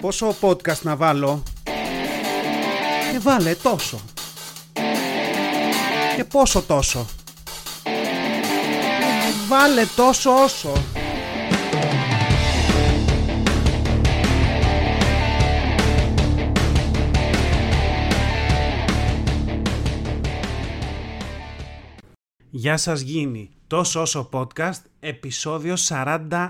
Πόσο podcast να βάλω; Και βάλε τόσο. Και πόσο τόσο. Βάλε τόσο όσο. Γεια σας γίνει. Τόσο όσο podcast, επεισόδιο 49.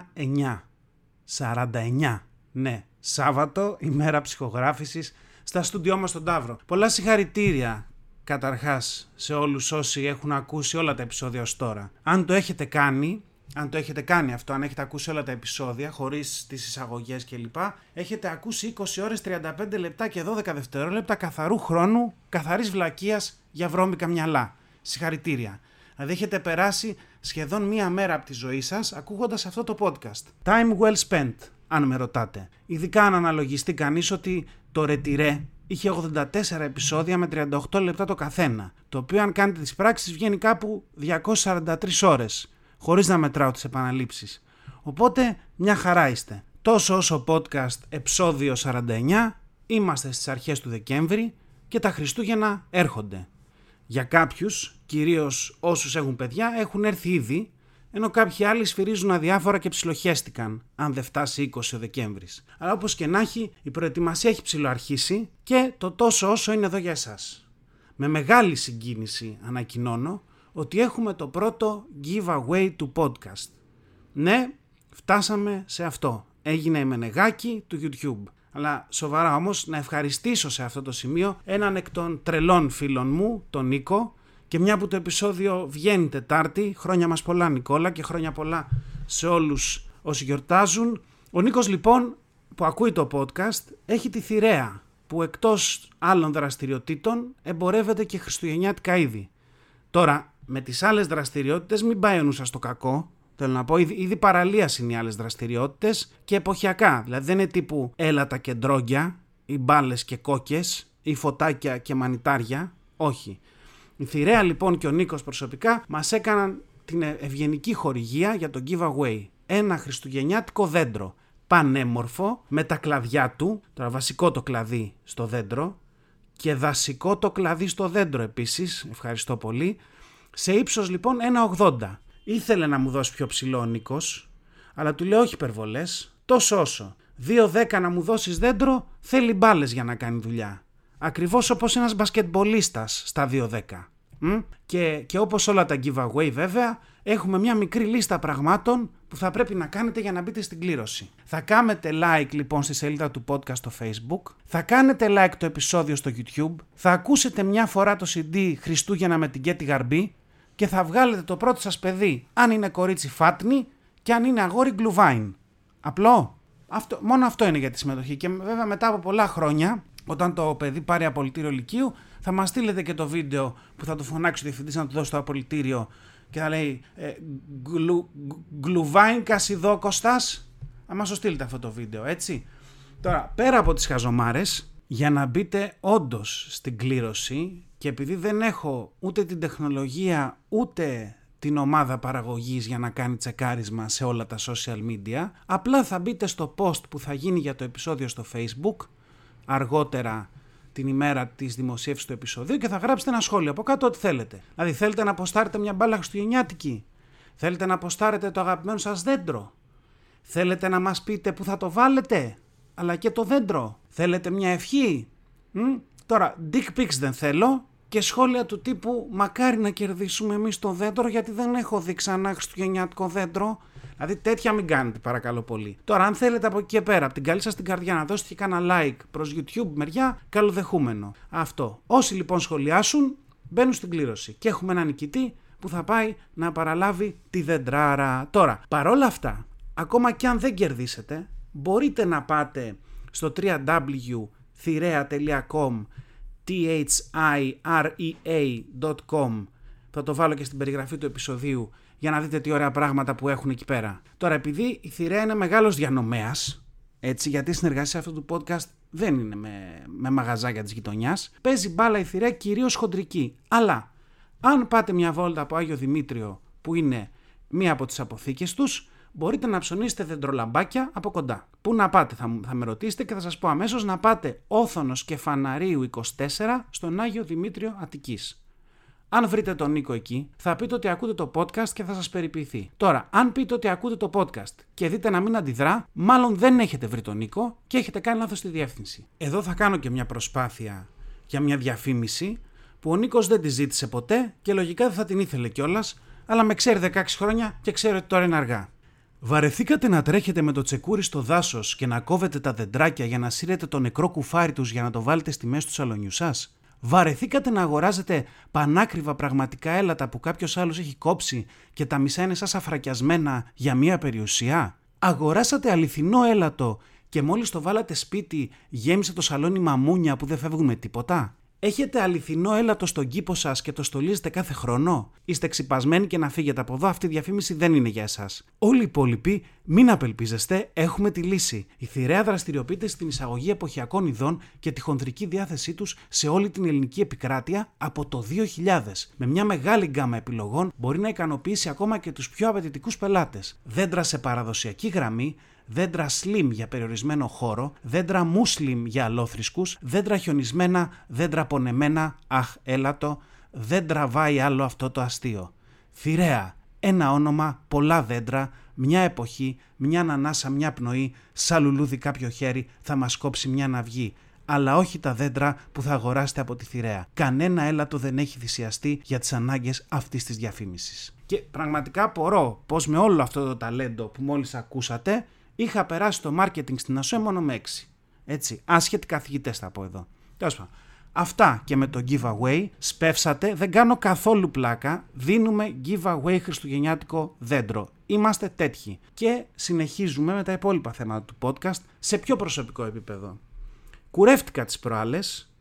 49. Ναι, Σάββατο, ημέρα ψυχογράφησης, στα στούντιό μας στον Ταύρο. Πολλά συγχαρητήρια καταρχάς σε όλους όσοι έχουν ακούσει όλα τα επεισόδια ως τώρα. Αν το έχετε κάνει, αν το έχετε κάνει αυτό, αν έχετε ακούσει όλα τα επεισόδια χωρίς τις εισαγωγές κλπ. Έχετε ακούσει 20 ώρες 35 λεπτά και 12 δευτερόλεπτα καθαρού χρόνου, καθαρής βλακείας για βρώμικα μυαλά. Συγχαρητήρια. Δηλαδή έχετε περάσει σχεδόν μία μέρα από τη ζωή σας ακούγοντας αυτό το podcast. Time well spent, αν με ρωτάτε. Ειδικά αν αναλογιστεί κανείς ότι το Retire είχε 84 επεισόδια με 38 λεπτά το καθένα, το οποίο αν κάνετε τις πράξεις βγαίνει κάπου 243 ώρες, χωρίς να μετράω τις επαναλήψεις. Οπότε μια χαρά είστε. Τόσο όσο podcast επεισόδιο 49, είμαστε στις αρχές του Δεκέμβρη και τα Χριστούγεννα έρχονται. Για κάποιους, κυρίως όσους έχουν παιδιά, έχουν έρθει ήδη, ενώ κάποιοι άλλοι σφυρίζουν αδιάφορα και ψιλοχέστηκαν, αν δεν φτάσει 20 ο Δεκέμβρης. Αλλά όπως και να έχει, η προετοιμασία έχει ψιλοαρχίσει και το τόσο όσο είναι εδώ για εσάς. Με μεγάλη συγκίνηση ανακοινώνω ότι έχουμε το πρώτο giveaway του podcast. Ναι, φτάσαμε σε αυτό. Έγινε η μενεγάκι του YouTube. Αλλά σοβαρά όμως να ευχαριστήσω σε αυτό το σημείο έναν εκ των τρελών φίλων μου, τον Νίκο, και μια που το επεισόδιο βγαίνει Τετάρτη, χρόνια μας πολλά Νικόλα και χρόνια πολλά σε όλους όσοι γιορτάζουν. Ο Νίκος λοιπόν που ακούει το podcast έχει τη θηρέα που εκτός άλλων δραστηριοτήτων εμπορεύεται και χριστουγεννιάτικα είδη. Τώρα με τις άλλες δραστηριότητες μην πάει ο νους στο κακό, Θέλω να πω, ήδη, ήδη παραλίας είναι οι άλλες δραστηριότητες και εποχιακά. Δηλαδή δεν είναι τύπου έλατα και ντρόγκια, ή μπάλες και κόκκες, ή φωτάκια και μανιτάρια. Όχι. Η Θηρέα λοιπόν και ο Νίκος προσωπικά μας έκαναν την ευγενική χορηγία για το giveaway. Ένα χριστουγεννιάτικο δέντρο. Πανέμορφο, με τα κλαδιά του, τώρα βασικό το κλαδί στο δέντρο και δασικό το κλαδί στο δέντρο επίσης, ευχαριστώ πολύ, σε ύψος λοιπόν 1,80 Ήθελε να μου δώσει πιο ψηλό ο Νίκος, αλλά του λέω όχι υπερβολές, τόσο όσο. 2-10 να μου δώσεις δέντρο, θέλει μπάλες για να κάνει δουλειά. Ακριβώς όπως ένας μπασκετμπολίστας στα 2-10. Και, και όπως όλα τα giveaway βέβαια, έχουμε μια μικρή λίστα πραγμάτων που θα πρέπει να κάνετε για να μπείτε στην κλήρωση. Θα κάνετε like λοιπόν στη σελίδα του podcast στο facebook, θα κάνετε like το επεισόδιο στο YouTube, θα ακούσετε μια φορά το CD Χριστούγεννα με την Κέτη Γαρμπή και θα βγάλετε το πρώτο σας παιδί αν είναι κορίτσι φάτνη και αν είναι αγόρι γκλουβάιν. Απλό. Αυτό, μόνο αυτό είναι για τη συμμετοχή και βέβαια μετά από πολλά χρόνια όταν το παιδί πάρει απολυτήριο λυκείου θα μας στείλετε και το βίντεο που θα του φωνάξει ο διευθυντής να του δώσει το απολυτήριο και θα λέει ε, γλου, γκλουβάιν Κωστάς θα μας το στείλετε αυτό το βίντεο έτσι. Τώρα πέρα από τις χαζομάρες για να μπείτε όντως στην κλήρωση και επειδή δεν έχω ούτε την τεχνολογία ούτε την ομάδα παραγωγής για να κάνει τσεκάρισμα σε όλα τα social media, απλά θα μπείτε στο post που θα γίνει για το επεισόδιο στο facebook, αργότερα την ημέρα της δημοσίευσης του επεισοδίου και θα γράψετε ένα σχόλιο από κάτω ό,τι θέλετε. Δηλαδή θέλετε να αποστάρετε μια μπάλα χριστουγεννιάτικη, θέλετε να αποστάρετε το αγαπημένο σας δέντρο, θέλετε να μας πείτε που θα το βάλετε, αλλά και το δέντρο, θέλετε μια ευχή; Μ; Τώρα, dick pics δεν θέλω, και σχόλια του τύπου μακάρι να κερδίσουμε εμείς το δέντρο γιατί δεν έχω δει ξανά χριστουγεννιάτικο δέντρο. Δηλαδή τέτοια μην κάνετε παρακαλώ πολύ. Τώρα αν θέλετε από εκεί και πέρα, από την καλή σας την καρδιά να δώσετε και κάνα like προς YouTube μεριά, καλοδεχούμενο. Αυτό. Όσοι λοιπόν σχολιάσουν μπαίνουν στην κλήρωση και έχουμε ένα νικητή που θα πάει να παραλάβει τη δεντράρα. Τώρα, παρόλα αυτά, ακόμα και αν δεν κερδίσετε, μπορείτε να πάτε στο www.thirea.com thirea.com θα το βάλω και στην περιγραφή του επεισοδίου για να δείτε τι ωραία πράγματα που έχουν εκεί πέρα. Τώρα επειδή η Θηρέα είναι μεγάλος διανομέας, έτσι γιατί η συνεργασία αυτού του podcast δεν είναι με, με μαγαζάκια της γειτονιάς, παίζει μπάλα η Θηρέα κυρίως χοντρική. Αλλά αν πάτε μια βόλτα από Άγιο Δημήτριο που είναι μία από τις αποθήκες τους, μπορείτε να ψωνίσετε δεντρολαμπάκια από κοντά. Πού να πάτε, θα, θα με ρωτήσετε και θα σας πω αμέσως να πάτε Όθωνος και Φαναρίου 24 στον Άγιο Δημήτριο Αττικής. Αν βρείτε τον Νίκο εκεί, θα πείτε ότι ακούτε το podcast και θα σας περιποιηθεί. Τώρα, αν πείτε ότι ακούτε το podcast και δείτε να μην αντιδρά, μάλλον δεν έχετε βρει τον Νίκο και έχετε κάνει λάθος στη διεύθυνση. Εδώ θα κάνω και μια προσπάθεια για μια διαφήμιση που ο Νίκος δεν τη ζήτησε ποτέ και λογικά δεν θα την ήθελε κιόλας, αλλά με ξέρει 16 χρόνια και ξέρει ότι τώρα είναι αργά. Βαρεθήκατε να τρέχετε με το τσεκούρι στο δάσος και να κόβετε τα δεντράκια για να σύρετε το νεκρό κουφάρι τους για να το βάλετε στη μέση του σαλονιού σας; Βαρεθήκατε να αγοράζετε πανάκριβα πραγματικά έλατα που κάποιος άλλος έχει κόψει και τα μισά είναι σαν αφρακιασμένα για μία περιουσία; Αγοράσατε αληθινό έλατο και μόλις το βάλατε σπίτι γέμισε το σαλόνι μαμούνια που δεν φεύγουν με τίποτα; Έχετε αληθινό έλατο στον κήπο σας και το στολίζετε κάθε χρόνο; Είστε ξυπασμένοι και να φύγετε από εδώ. Αυτή η διαφήμιση δεν είναι για εσάς. Όλοι οι υπόλοιποι, μην απελπίζεστε, έχουμε τη λύση. Η Θηρέα δραστηριοποιείται στην εισαγωγή εποχιακών ειδών και τη χονδρική διάθεσή τους σε όλη την ελληνική επικράτεια από το 2000. Με μια μεγάλη γκάμα επιλογών μπορεί να ικανοποιήσει ακόμα και τους πιο απαιτητικούς πελάτες. Δέντρα σε παραδοσιακή γραμμή, δέντρα slim για περιορισμένο χώρο, δέντρα muslim για αλόθρησκους, δέντρα χιονισμένα, δέντρα πονεμένα, αχ έλατο, δεν τραβάει άλλο αυτό το αστείο. Θηρέα, ένα όνομα, πολλά δέντρα, μια εποχή, μια ανανάσα, μια πνοή, σαν λουλούδι κάποιο χέρι θα μας κόψει μια ναυγή αλλά όχι τα δέντρα που θα αγοράσετε από τη θηρέα. Κανένα έλατο δεν έχει θυσιαστεί για τις ανάγκες αυτής της διαφήμισης. Και πραγματικά απορώ πως με όλο αυτό το ταλέντο που μόλις ακούσατε είχα περάσει το marketing στην ΑΣΟΕ μόνο με 6. Έτσι, άσχετοι καθηγητές θα πω εδώ. Τέλος πάντων. Αυτά και με το giveaway σπεύσατε, δεν κάνω καθόλου πλάκα, δίνουμε giveaway χριστουγεννιάτικο δέντρο. Είμαστε τέτοιοι. Και συνεχίζουμε με τα υπόλοιπα θέματα του podcast σε πιο προσωπικό επίπεδο. Κουρεύτηκα τις προάλλες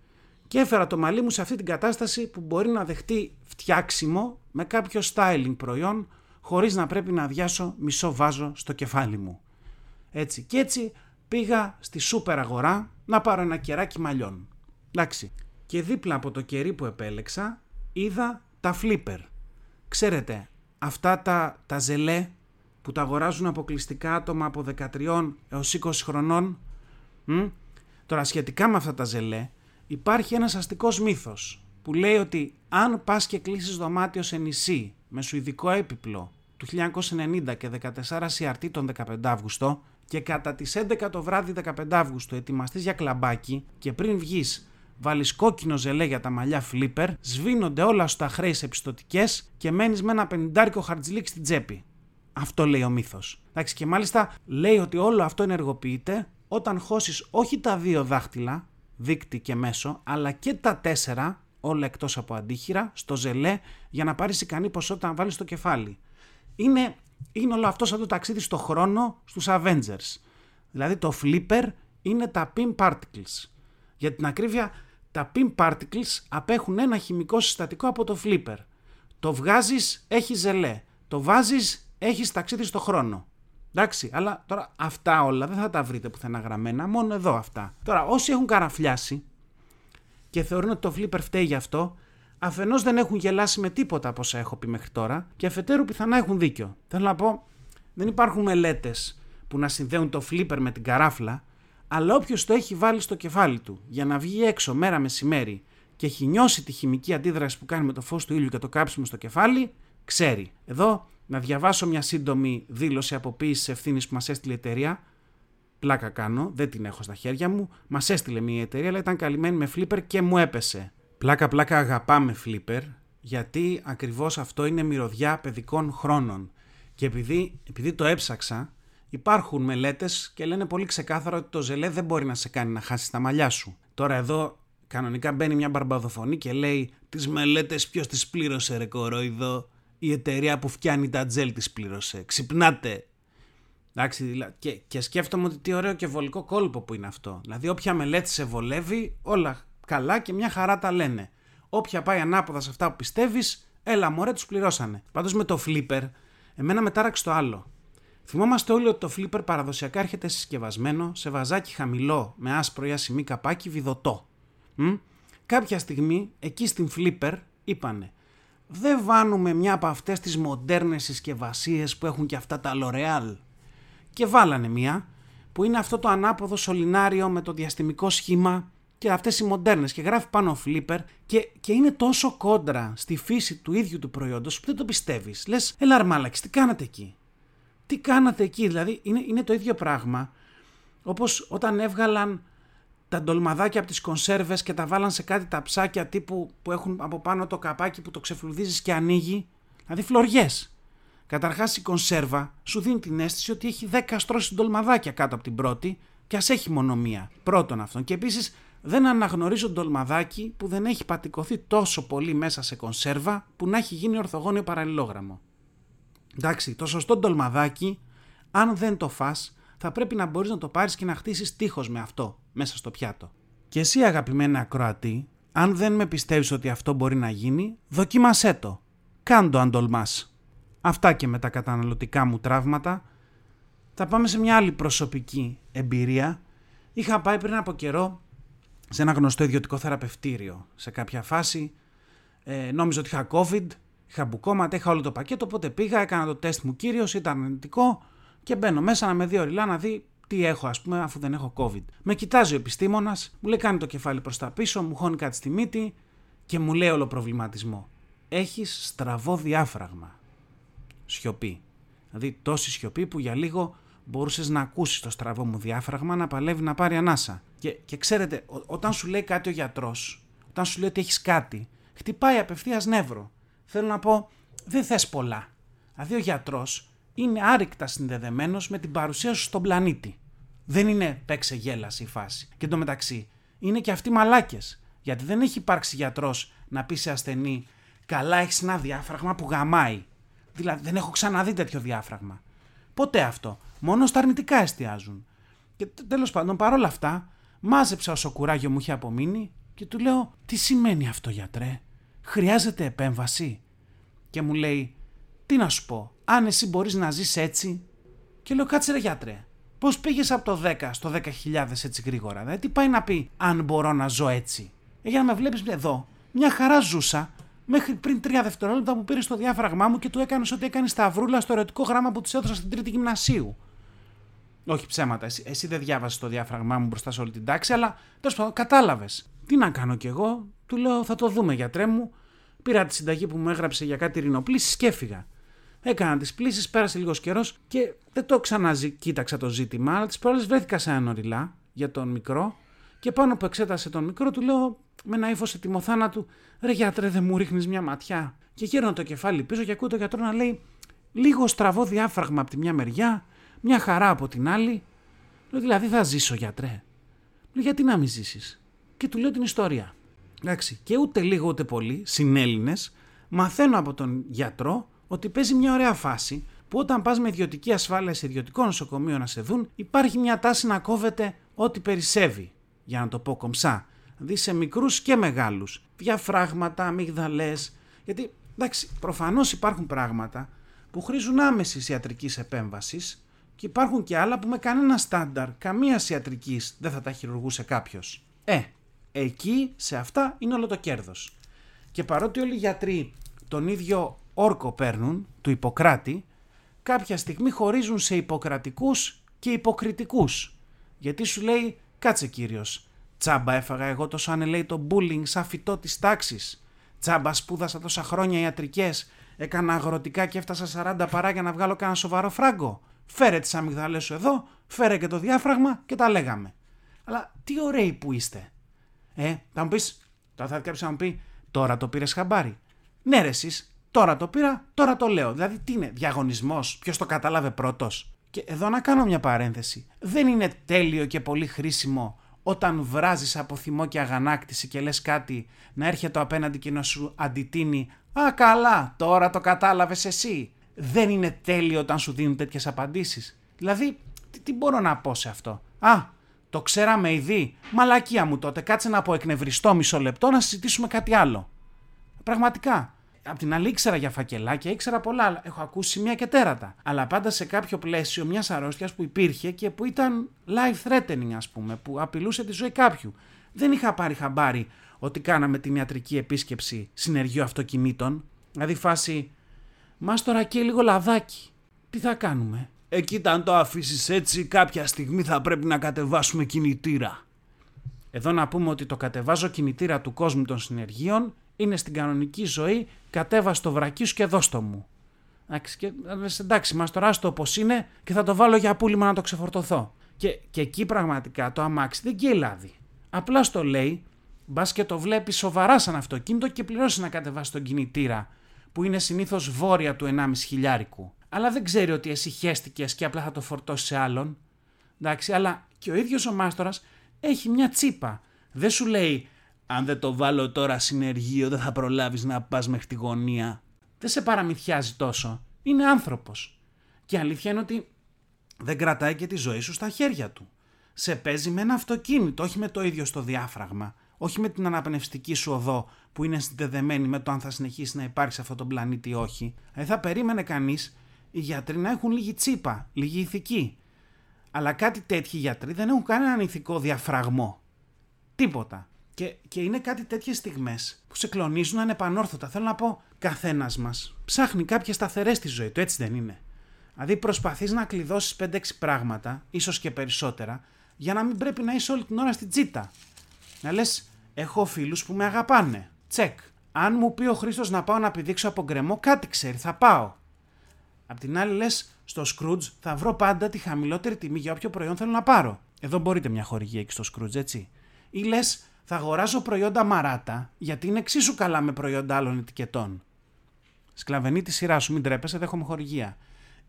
και έφερα το μαλλί μου σε αυτή την κατάσταση που μπορεί να δεχτεί φτιάξιμο με κάποιο styling προϊόν χωρίς να πρέπει να αδειάσω μισό βάζο στο κεφάλι μου. Έτσι και έτσι πήγα στη σούπερ αγορά να πάρω ένα κεράκι μαλλιών. Εντάξει. Και δίπλα από το κερί που επέλεξα είδα τα flipper. Ξέρετε, αυτά τα, τα ζελέ που τα αγοράζουν αποκλειστικά άτομα από 13 έως 20 χρονών. Μ; Τώρα σχετικά με αυτά τα ζελέ υπάρχει ένας αστικός μύθος που λέει ότι αν πας και κλείσεις δωμάτιο σε νησί με σουηδικό έπιπλο του 1990 και 14 CRT τον 15 Αύγουστο και κατά τις 11 το βράδυ 15 Αύγουστο ετοιμαστείς για κλαμπάκι και πριν βγεις βάλεις κόκκινο ζελέ για τα μαλλιά flipper, σβήνονται όλα σου τα χρέης σε πιστοτικέ και μένεις με ένα πενιντάρικο χαρτζιλίκ στην τσέπη. Αυτό λέει ο μύθος. Εντάξει, και μάλιστα λέει ότι όλο αυτό ενεργοποιείται όταν χώσεις όχι τα δύο δάχτυλα, δίκτυ και μέσο, αλλά και τα τέσσερα, όλα εκτός από αντίχειρα, στο ζελέ για να πάρεις ικανή ποσότητα να βάλεις στο κεφάλι. Είναι είναι όλο αυτό σαν το ταξίδι στο χρόνο στους Avengers. Δηλαδή το flipper είναι τα pin particles. Για την ακρίβεια, τα pin particles απέχουν ένα χημικό συστατικό από το flipper. Το βγάζεις, έχει ζελέ. Το βάζεις, έχεις ταξίδι στο χρόνο. Εντάξει, αλλά τώρα αυτά όλα δεν θα τα βρείτε πουθενά γραμμένα, μόνο εδώ αυτά. Τώρα, όσοι έχουν καραφλιάσει και θεωρούν ότι το flipper φταίει γι' αυτό, αφενός δεν έχουν γελάσει με τίποτα από όσα έχω πει μέχρι τώρα και αφετέρου πιθανά έχουν δίκιο. Θέλω να πω, δεν υπάρχουν μελέτες που να συνδέουν το flipper με την καράφλα, αλλά όποιος το έχει βάλει στο κεφάλι του για να βγει έξω μέρα μεσημέρι και έχει νιώσει τη χημική αντίδραση που κάνει με το φως του ήλιου και το κάψιμο στο κεφάλι, ξέρει. Εδώ να διαβάσω μια σύντομη δήλωση αποποίηση ευθύνης που μας έστειλε η εταιρεία. Πλάκα κάνω, δεν την έχω στα χέρια μου. Μας έστειλε μια εταιρεία, αλλά ήταν καλυμμένη με flipper και μου έπεσε. Πλάκα πλάκα αγαπάμε Flipper γιατί ακριβώς αυτό είναι μυρωδιά παιδικών χρόνων και επειδή, επειδή το έψαξα υπάρχουν μελέτες και λένε πολύ ξεκάθαρα ότι το ζελέ δεν μπορεί να σε κάνει να χάσεις τα μαλλιά σου. Τώρα εδώ κανονικά μπαίνει μια μπαρμπαδοφωνή και λέει τις μελέτες ποιος τις πλήρωσε ρε κορόιδο; Η εταιρεία που φτιάνει τα τζέλ τις πλήρωσε. Ξυπνάτε. Εντάξει, και, και σκέφτομαι ότι τι ωραίο και βολικό κόλπο που είναι αυτό. Δηλαδή όποια μελέτη σε βολεύει όλα καλά και μια χαρά τα λένε. Όποια πάει ανάποδα σε αυτά που πιστεύεις, έλα μωρέ, τους πληρώσανε. Πάντως με το flipper, εμένα με τάραξε το άλλο. Θυμόμαστε όλοι ότι το flipper παραδοσιακά έρχεται συσκευασμένο σε βαζάκι χαμηλό με άσπρο ή ασημή καπάκι βιδωτό. Μ; Κάποια στιγμή εκεί στην flipper είπανε δεν βάνουμε μια από αυτές τις μοντέρνες συσκευασίες που έχουν και αυτά τα L'Oreal. Και βάλανε μια που είναι αυτό το ανάποδο σωληνάριο με το διαστημικό σχήμα και αυτές οι μοντέρνες και γράφει πάνω flipper και, και είναι τόσο κόντρα στη φύση του ίδιου του προϊόντος που δεν το πιστεύεις. Λες, έλα αρμάλαξ, τι κάνατε εκεί; Τι κάνατε εκεί, δηλαδή είναι, είναι το ίδιο πράγμα όπως όταν έβγαλαν τα ντολμαδάκια από τις κονσέρβες και τα βάλαν σε κάτι τα ψάκια τύπου που έχουν από πάνω το καπάκι που το ξεφλουδίζεις και ανοίγει. Δηλαδή φλωριές. Καταρχάς η κονσέρβα σου δίνει την αίσθηση ότι έχει 10 στρώσεις ντολμαδάκια κάτω από την πρώτη και ας έχει μόνο μία. Πρώτον αυτόν. Και επίσης δεν αναγνωρίζω ντολμαδάκι που δεν έχει πατικωθεί τόσο πολύ μέσα σε κονσέρβα που να έχει γίνει ορθογώνιο παραλληλόγραμμο. Εντάξει, το σωστό ντολμαδάκι, αν δεν το φας, θα πρέπει να μπορείς να το πάρεις και να χτίσεις τείχος με αυτό μέσα στο πιάτο. Και εσύ αγαπημένα ακροατή, αν δεν με πιστεύεις ότι αυτό μπορεί να γίνει, δοκίμασέ το. Κάντο αν τολμάς. Αυτά και με τα καταναλωτικά μου τραύματα. Θα πάμε σε μια άλλη προσωπική εμπειρία. Είχα πάει πριν από καιρό σε ένα γνωστό ιδιωτικό θεραπευτήριο. Σε κάποια φάση ε, νόμιζα ότι είχα COVID, είχα μπουκώματα, είχα όλο το πακέτο, οπότε πήγα, έκανα το τεστ μου κύριος, ήταν αρνητικό και μπαίνω μέσα να με δει οριλά να δει τι έχω, ας πούμε, αφού δεν έχω COVID. Με κοιτάζει ο επιστήμονας, μου λέει κάνει το κεφάλι προς τα πίσω, μου χώνει κάτι στη μύτη και μου λέει όλο προβληματισμό. Έχεις στραβό διάφραγμα. Σιωπή. Δηλαδή τόση σιωπή που για λίγο μπορούσες να ακούσεις το στραβό μου διάφραγμα να παλεύει να πάρει ανάσα. Και, και ξέρετε, όταν σου λέει κάτι ο γιατρός, όταν σου λέει ότι έχεις κάτι, χτυπάει απευθείας νεύρο. Θέλω να πω, δεν θες πολλά. Δηλαδή ο γιατρός είναι άρρηκτα συνδεδεμένος με την παρουσία σου στον πλανήτη. Δεν είναι παίξε γέλαση η φάση. Και εντωμεταξύ είναι και αυτοί μαλάκες. Γιατί δεν έχει υπάρξει γιατρός να πει σε ασθενή καλά έχεις ένα διάφραγμα που γαμάει. Δηλαδή δεν έχω ξαναδεί τέτοιο διάφραγμα. Ποτέ αυτό. Μόνο στα αρνητικά εστιάζουν. Και τέλος πάντων παρόλα αυτά μάζεψα όσο κουράγιο μου είχε απομείνει και του λέω τι σημαίνει αυτό γιατρέ; Χρειάζεται επέμβαση; Και μου λέει τι να σου πω, αν εσύ μπορείς να ζεις έτσι; Και λέω κάτσε ρε γιατρέ, πώς πήγες από το 10 στο 10.000 έτσι γρήγορα, δηλαδή τι πάει να πει αν μπορώ να ζω έτσι; Ε, για να με βλέπεις εδώ, μια χαρά ζούσα, μέχρι πριν τρία δευτερόλεπτα που πήρε το διάφραγμά μου και του έκανες ό,τι έκανες σταυρούλα στο ερωτικό γράμμα που της έδωσα στην τρίτη γυμνασίου. Όχι ψέματα, εσύ, εσύ δεν διάβασες το διάφραγμά μου μπροστά σε όλη την τάξη, αλλά τέλος πάντων κατάλαβες. Τι να κάνω κι εγώ, του λέω θα το δούμε γιατρέ μου. Πήρα τη συνταγή που μου έγραψε για κάτι ρινοπλήσεις και έφυγα. Έκανα τις πλήσεις, πέρασε λίγος καιρός και δεν το ξανακοίταξα το ζήτημα, αλλά τις προάλλες βρέθηκα σε ένα οριλά για τον μικρό και πάνω που εξέτασε τον μικρό του λέω με ένα ύφος ετοιμοθάνατου, ρε γιατρέ, δεν μου ρίχνεις μια ματιά. Και γύρω το κεφάλι πίσω και ακούω τον γιατρό να λέει λίγο στραβό διάφραγμα από τη μια μεριά, μια χαρά από την άλλη. Λέω δηλαδή θα ζήσω γιατρέ. Λέω γιατί να μην ζήσεις; Και του λέω την ιστορία. Εντάξει, και ούτε λίγο ούτε πολύ, συνέλληνες, μαθαίνω από τον γιατρό ότι παίζει μια ωραία φάση που όταν πας με ιδιωτική ασφάλεια σε ιδιωτικό νοσοκομείο να σε δουν, υπάρχει μια τάση να κόβεται ό,τι περισσεύει, για να το πω κομψά. Δηλαδή σε μικρούς και μεγάλους. Διαφράγματα, αμυγδαλές. Γιατί, εντάξει, προφανώς υπάρχουν πράγματα που χρήζουν άμεσης ιατρικής επέμβασης και υπάρχουν και άλλα που με κανένα στάνταρ, καμία ιατρικής δεν θα τα χειρουργούσε κάποιος. Ε, εκεί σε αυτά είναι όλο το κέρδος. Και παρότι όλοι οι γιατροί τον ίδιο όρκο παίρνουν, του Ιπποκράτη, κάποια στιγμή χωρίζουν σε υποκρατικούς και υποκριτικούς. Γιατί σου λέει, κάτσε κύριος, τσάμπα έφαγα εγώ τόσο λέει το bullying σαν φυτό της τάξης. Τσάμπα σπούδασα τόσα χρόνια ιατρικές, έκανα αγροτικά και έφτασα 40 παρά για να βγάλω κανένα σοβαρό φράγκο. Φέρε τις αμυγδαλές σου εδώ, φέρε και το διάφραγμα και τα λέγαμε. Αλλά τι ωραίοι που είστε. Ε, θα μου πεις, τώρα θα κάποιος να μου πει, τώρα το πήρες χαμπάρι. Ναι ρε εσείς, Τώρα το πήρα, τώρα το λέω. Δηλαδή τι είναι, διαγωνισμός, ποιος το κατάλαβε πρώτος. Και εδώ να κάνω μια παρένθεση. Δεν είναι τέλειο και πολύ χρήσιμο όταν βράζεις από θυμό και αγανάκτηση και λες κάτι να έρχεται το απέναντι και να σου αντιτείνει «Α καλά, τώρα το κατάλαβες εσύ». Δεν είναι τέλειο όταν σου δίνουν τέτοιες απαντήσεις. Δηλαδή, τι, τι μπορώ να πω σε αυτό; «Α, το ξέραμε ήδη. Μαλακία μου τότε, κάτσε να πω εκνευριστό μισό λεπτό να συζητήσουμε κάτι άλλο». Πραγματικά, Απ' την άλλη ήξερα για φακελάκια, ήξερα πολλά. Έχω ακούσει μία και τέρατα. Αλλά πάντα σε κάποιο πλαίσιο μιας αρρώστιας που υπήρχε και που ήταν life threatening, ας πούμε, που απειλούσε τη ζωή κάποιου. Δεν είχα πάρει χαμπάρι ότι κάναμε την ιατρική επίσκεψη συνεργείου αυτοκινήτων. Δηλαδή φάση, μας τώρα και λίγο λαδάκι. Τι θα κάνουμε; Εκεί αν το αφήσεις έτσι κάποια στιγμή θα πρέπει να κατεβάσουμε κινητήρα. Εδώ να πούμε ότι το κατεβάζω κινητήρα του κόσμου των συνεργείων είναι στην κανονική ζωή κατέβα το βρακί σου και δώσ' το μου. Εντάξει, και, εντάξει μας τώρα το όπως είναι και θα το βάλω για πούλημα να το ξεφορτωθώ. Και, και εκεί πραγματικά το αμάξι δεν καίει λάδι. Απλά στο λέει, μπας και το βλέπεις σοβαρά σαν αυτοκίνητο και πληρώσεις να κατεβάσεις τον κινητήρα, που είναι συνήθως βόρεια του 1,5 χιλιάρικου. Αλλά δεν ξέρει ότι εσύ χέστηκε και απλά θα το φορτώσεις σε άλλον. Εντάξει, αλλά και ο ίδιος ο μάστορας έχει μια τσίπα. Δεν σου λέει, αν δεν το βάλω τώρα συνεργείο, δεν θα προλάβεις να πας μέχρι τη γωνία. Δεν σε παραμυθιάζει τόσο. Είναι άνθρωπος. Και η αλήθεια είναι ότι δεν κρατάει και τη ζωή σου στα χέρια του. Σε παίζει με ένα αυτοκίνητο, όχι με το ίδιο στο διάφραγμα. Όχι με την αναπνευστική σου οδό που είναι συνδεδεμένη με το αν θα συνεχίσει να υπάρχει σε αυτόν τον πλανήτη ή όχι. Ε, θα περίμενε κανείς οι γιατροί να έχουν λίγη τσίπα, λίγη ηθική. Αλλά κάτι τέτοιοι γιατροί δεν έχουν κανέναν ηθικό διαφραγμό. Τίποτα. Και, και είναι κάτι τέτοιες στιγμές που σε κλονίζουν ανεπανόρθωτα. Θέλω να πω, καθένας μας ψάχνει κάποιες σταθερές στη ζωή του, έτσι δεν είναι; Δηλαδή προσπαθείς να κλειδώσεις 5-6 πράγματα, ίσως και περισσότερα, για να μην πρέπει να είσαι όλη την ώρα στην τσίτα. Να λες, έχω φίλους που με αγαπάνε. Τσεκ. Αν μου πει ο Χρήστος να πάω να πηδήξω από γκρεμό, κάτι ξέρει, θα πάω. Απ' την άλλη, λες, στο Scrooge θα βρω πάντα τη χαμηλότερη τιμή για όποιο προϊόν θέλω να πάρω. Εδώ μπορείτε μια χορηγία εκεί στο Scrooge, έτσι. Ή λες, θα αγοράζω προϊόντα μαράτα, γιατί είναι εξίσου καλά με προϊόντα άλλων ετικετών. Σκλαβενή τη σειρά σου, μην τρέπεσαι, δέχομαι χορηγία.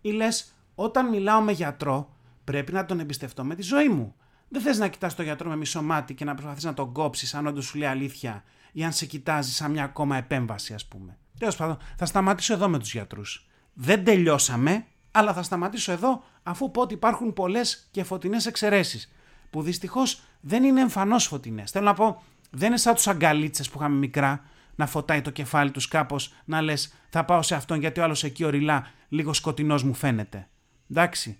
Ή λες, όταν μιλάω με γιατρό, πρέπει να τον εμπιστευτώ με τη ζωή μου. Δεν θες να κοιτάς τον γιατρό με μισό μάτι και να προσπαθείς να τον κόψεις αν όντως σου λέει αλήθεια ή αν σε κοιτάζει σαν μια ακόμα επέμβαση, ας πούμε. Τέλος πάντων, θα σταματήσω εδώ με τους γιατρούς. Δεν τελειώσαμε, αλλά θα σταματήσω εδώ αφού πω ότι υπάρχουν πολλές και φωτεινές εξαιρέσεις. Που δυστυχώς δεν είναι εμφανώς φωτεινές. Θέλω να πω, δεν είναι σαν τους αγκαλίτσες που είχαμε μικρά, να φωτάει το κεφάλι τους κάπως, να λες, θα πάω σε αυτόν γιατί ο άλλος εκεί ορειλά, λίγο σκοτεινός μου φαίνεται. Εντάξει,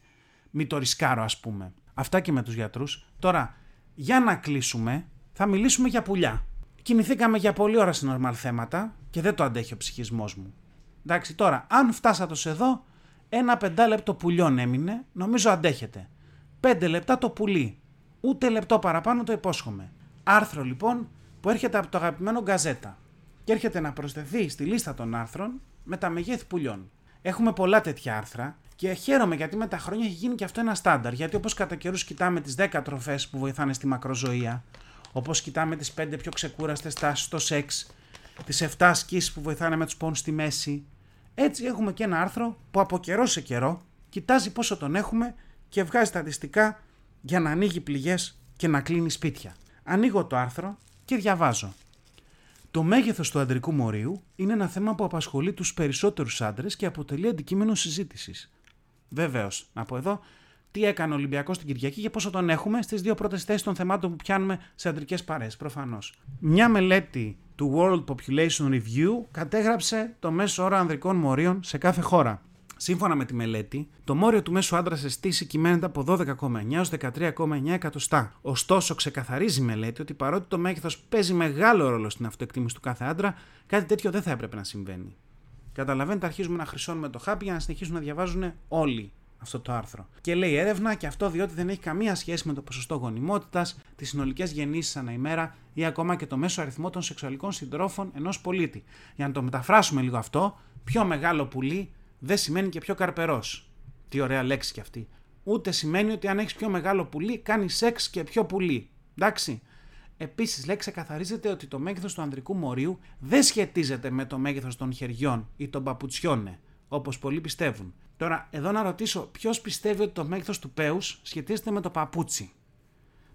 μην το ρισκάρω, ας πούμε. Αυτά και με τους γιατρούς. Τώρα, για να κλείσουμε, θα μιλήσουμε για πουλιά. Κινηθήκαμε για πολλή ώρας σε νορμάλ θέματα και δεν το αντέχει ο ψυχισμός μου. Εντάξει, τώρα, αν φτάσατε εδώ, ένα πεντάλεπτο πουλιόν έμεινε, νομίζω αντέχετε. Πέντε λεπτά το πουλί. Ούτε λεπτό παραπάνω το υπόσχομαι. Άρθρο λοιπόν που έρχεται από το αγαπημένο γκαζέτα και έρχεται να προσθεθεί στη λίστα των άρθρων με τα μεγέθη πουλιών. Έχουμε πολλά τέτοια άρθρα και χαίρομαι γιατί με τα χρόνια έχει γίνει και αυτό ένα στάνταρ. Γιατί όπως κατά καιρούς κοιτάμε τις 10 τροφές που βοηθάνε στη μακροζωία, όπως κοιτάμε τις 5 πιο ξεκούραστες τάσει στο σεξ, τις 7 ασκήσει που βοηθάνε με τους πόνους στη μέση, έτσι έχουμε και ένα άρθρο που από καιρό σε καιρό κοιτάζει πόσο τον έχουμε και βγάζει στατιστικά για να ανοίγει πληγές και να κλείνει σπίτια. Ανοίγω το άρθρο και διαβάζω. Το μέγεθος του αντρικού μορίου είναι ένα θέμα που απασχολεί τους περισσότερους άντρες και αποτελεί αντικείμενο συζήτησης. Βεβαίως, να πω εδώ, τι έκανε ο Ολυμπιακός την Κυριακή και πόσο τον έχουμε στις δύο πρώτες θέσεις των θεμάτων που πιάνουμε σε αντρικέ παρέ, προφανώς. Μια μελέτη του World Population Review κατέγραψε το μέσο όρο ανδρικών μορίων σε κάθε χώρα. Σύμφωνα με τη μελέτη, το μόριο του μέσου άντρας σε στήση κυμαίνεται από 12,9 έως 13,9 εκατοστά. Ωστόσο, ξεκαθαρίζει η μελέτη ότι παρότι το μέγεθος παίζει μεγάλο ρόλο στην αυτοεκτίμηση του κάθε άντρα, κάτι τέτοιο δεν θα έπρεπε να συμβαίνει. Καταλαβαίνετε, αρχίζουμε να χρυσώνουμε το χάπι για να συνεχίσουν να διαβάζουν όλοι αυτό το άρθρο. Και λέει έρευνα και αυτό διότι δεν έχει καμία σχέση με το ποσοστό γονιμότητας, τις συνολικές γεννήσεις ανά ημέρα ή ακόμα και το μέσο αριθμό των σεξουαλικών συντρόφων ενός πολίτη. Για να το μεταφράσουμε λίγο αυτό, πιο μεγάλο πουλί δεν σημαίνει και πιο καρπερός. Τι ωραία λέξη κι αυτή. Ούτε σημαίνει ότι αν έχεις πιο μεγάλο πουλί, κάνεις σεξ και πιο πουλί. Εντάξει. Επίσης, λέει, ξεκαθαρίζεται ότι το μέγεθος του ανδρικού μορίου δεν σχετίζεται με το μέγεθος των χεριών ή των παπουτσιών, όπως πολλοί πιστεύουν. Τώρα, εδώ να ρωτήσω, ποιος πιστεύει ότι το μέγεθος του πέους σχετίζεται με το παπούτσι;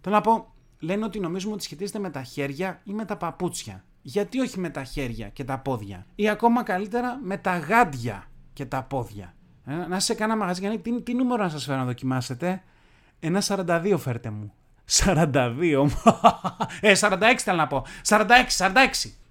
Θέλω να πω, λένε ότι νομίζουμε ότι σχετίζεται με τα χέρια ή με τα παπούτσια. Γιατί όχι με τα χέρια και τα πόδια; Ή ακόμα καλύτερα με τα γάντια και τα πόδια. Ε, να σε κάνα μαγαζί, γιατί τι, τι νούμερο να σας φέρω να δοκιμάσετε; Ένα 42 φέρτε μου. 42. ε, 46 θέλω να πω. 46, 46.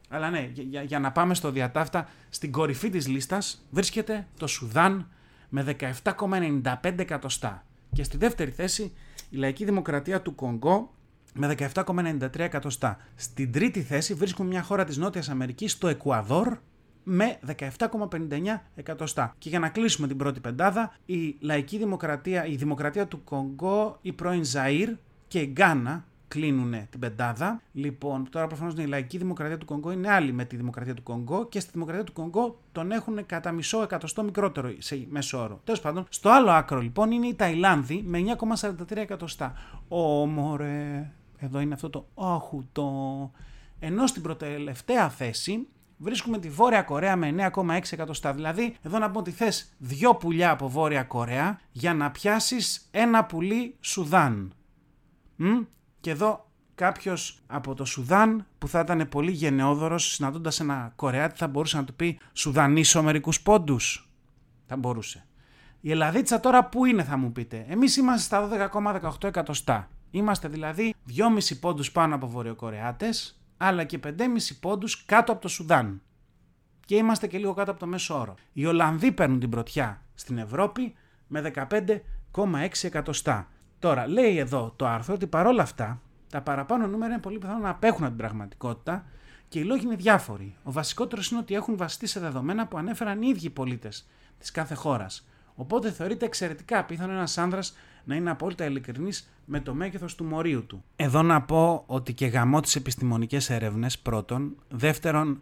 Αλλά ναι, για, για να πάμε στο διατάφτα, στην κορυφή της λίστας βρίσκεται το Σουδάν με 17,95 εκατοστά. Και στη δεύτερη θέση η Λαϊκή Δημοκρατία του Κονγκό με 17,93 εκατοστά. Στην τρίτη θέση βρίσκουμε μια χώρα της Νότιας Αμερικής, το Εκουαδόρ, με 17,59 εκατοστά. Και για να κλείσουμε την πρώτη πεντάδα, η λαϊκή δημοκρατία, η δημοκρατία του Κονγκό, η πρώην Ζαΐρ και η Γκάνα κλείνουν την πεντάδα. Λοιπόν, τώρα προφανώς η λαϊκή δημοκρατία του Κονγκό είναι άλλη με τη δημοκρατία του Κονγκό και στη δημοκρατία του Κονγκό τον έχουν κατά μισό εκατοστό μικρότερο σε μέσο όρο. Τέλος πάντων, στο άλλο άκρο λοιπόν είναι η Ταϊλάνδη με 9,43 εκατοστά. Όμορε, εδώ είναι αυτό το όχουτο. Ενώ στην προτελευταία θέση βρίσκουμε τη Βόρεια Κορέα με 9,6 εκατοστά. Δηλαδή, εδώ να πω ότι θες δυο πουλιά από Βόρεια Κορέα για να πιάσεις ένα πουλί Σουδάν. Μ; Και εδώ κάποιος από το Σουδάν που θα ήταν πολύ γενναιόδωρος συναντώντας ένα Κορεάτη θα μπορούσε να του πει Σουδανίσω μερικούς πόντους. Θα μπορούσε. Η Ελλαδίτσα τώρα πού είναι θα μου πείτε. Εμείς είμαστε στα 12,18 εκατοστά. Είμαστε δηλαδή 2,5 πόντους πάνω από Βορειοκορεάτες, αλλά και 5,5 πόντους κάτω από το Σουδάν. Και είμαστε και λίγο κάτω από το μέσο όρο. Οι Ολλανδοί παίρνουν την πρωτιά στην Ευρώπη με 15,6 εκατοστά. Τώρα, λέει εδώ το άρθρο ότι παρόλα αυτά τα παραπάνω νούμερα είναι πολύ πιθανό να απέχουν από την πραγματικότητα και οι λόγοι είναι διάφοροι. Ο βασικότερος είναι ότι έχουν βασιστεί σε δεδομένα που ανέφεραν οι ίδιοι πολίτες της κάθε χώρας. Οπότε θεωρείται εξαιρετικά πιθανό ένας άνδρας να είναι απόλυτα ειλικρινής με το μέγεθος του μορίου του. Εδώ να πω ότι και γαμώ τις επιστημονικές έρευνες πρώτον. Δεύτερον,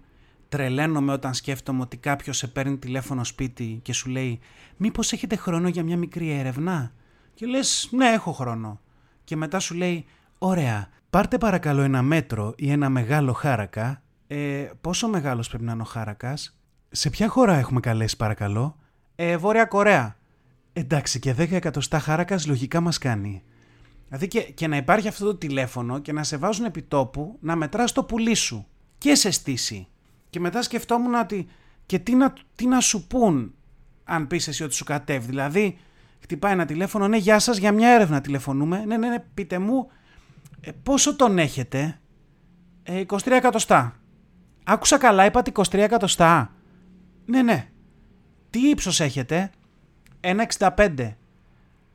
τρελαίνομαι όταν σκέφτομαι ότι κάποιος σε παίρνει τηλέφωνο σπίτι και σου λέει Μήπως έχετε χρόνο για μια μικρή έρευνα; Και λες, Ναι, έχω χρόνο. Και μετά σου λέει Ωραία, πάρτε παρακαλώ ένα μέτρο ή ένα μεγάλο χάρακα. Ε, πόσο μεγάλος πρέπει να είναι ο χάρακας; Σε ποια χώρα έχουμε καλέσει παρακαλώ; Ε, Βόρεια Κορέα. Εντάξει και 10 εκατοστά χάρακας λογικά μας κάνει. Δηλαδή και, και να υπάρχει αυτό το τηλέφωνο και να σε βάζουν επί τόπου να μετράς το πουλί σου. Και σε στήσει. Και μετά σκεφτόμουν ότι και τι να, τι να σου πούν αν πεις εσύ ότι σου κατέβει. Δηλαδή χτυπάει ένα τηλέφωνο, ναι γεια σας για μια έρευνα τηλεφωνούμε. Ναι ναι ναι πείτε μου ε, πόσο τον έχετε; Ε, 23 εκατοστά. Άκουσα καλά, είπατε 23 εκατοστά. Ναι, ναι. Τι ύψος έχετε; 1,65.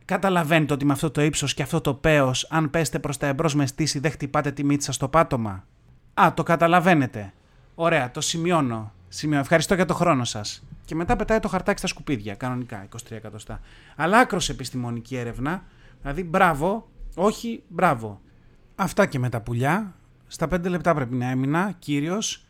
Καταλαβαίνετε ότι με αυτό το ύψος και αυτό το πέος, αν πέστε προς τα εμπρός με στήση, δεν χτυπάτε τη μύτη στο πάτωμα. Α, το καταλαβαίνετε. Ωραία, το σημειώνω. Σημειώνω. Ευχαριστώ για το χρόνο σας. Και μετά πετάει το χαρτάκι στα σκουπίδια, κανονικά, 23 εκατοστά. Αλλά άκρος επιστημονική έρευνα, δηλαδή μπράβο, όχι μπράβο. Αυτά και με τα πουλιά. Στα 5 λεπτά πρέπει να έμεινα, κύριος.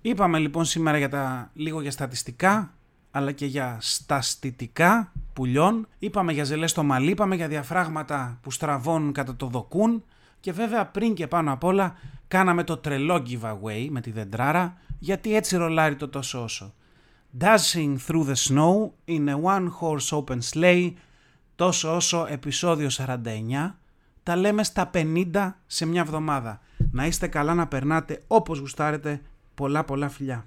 Είπαμε λοιπόν σήμερα για τα, λίγο για στατιστικά, αλλά και για σταστητικά πουλιών. Είπαμε για ζελές στο μαλλί, είπαμε για διαφράγματα που στραβώνουν κατά το δοκούν. Και βέβαια πριν και πάνω απ' όλα κάναμε το τρελό giveaway με τη δεντράρα, γιατί έτσι ρολάρει το τόσο όσο. Dashing through the snow in a one horse open sleigh, τόσο όσο επεισόδιο 49 τα λέμε στα 50 σε μια εβδομάδα. Να είστε καλά να περνάτε όπως γουστάρετε. Πολλά πολλά φιλιά.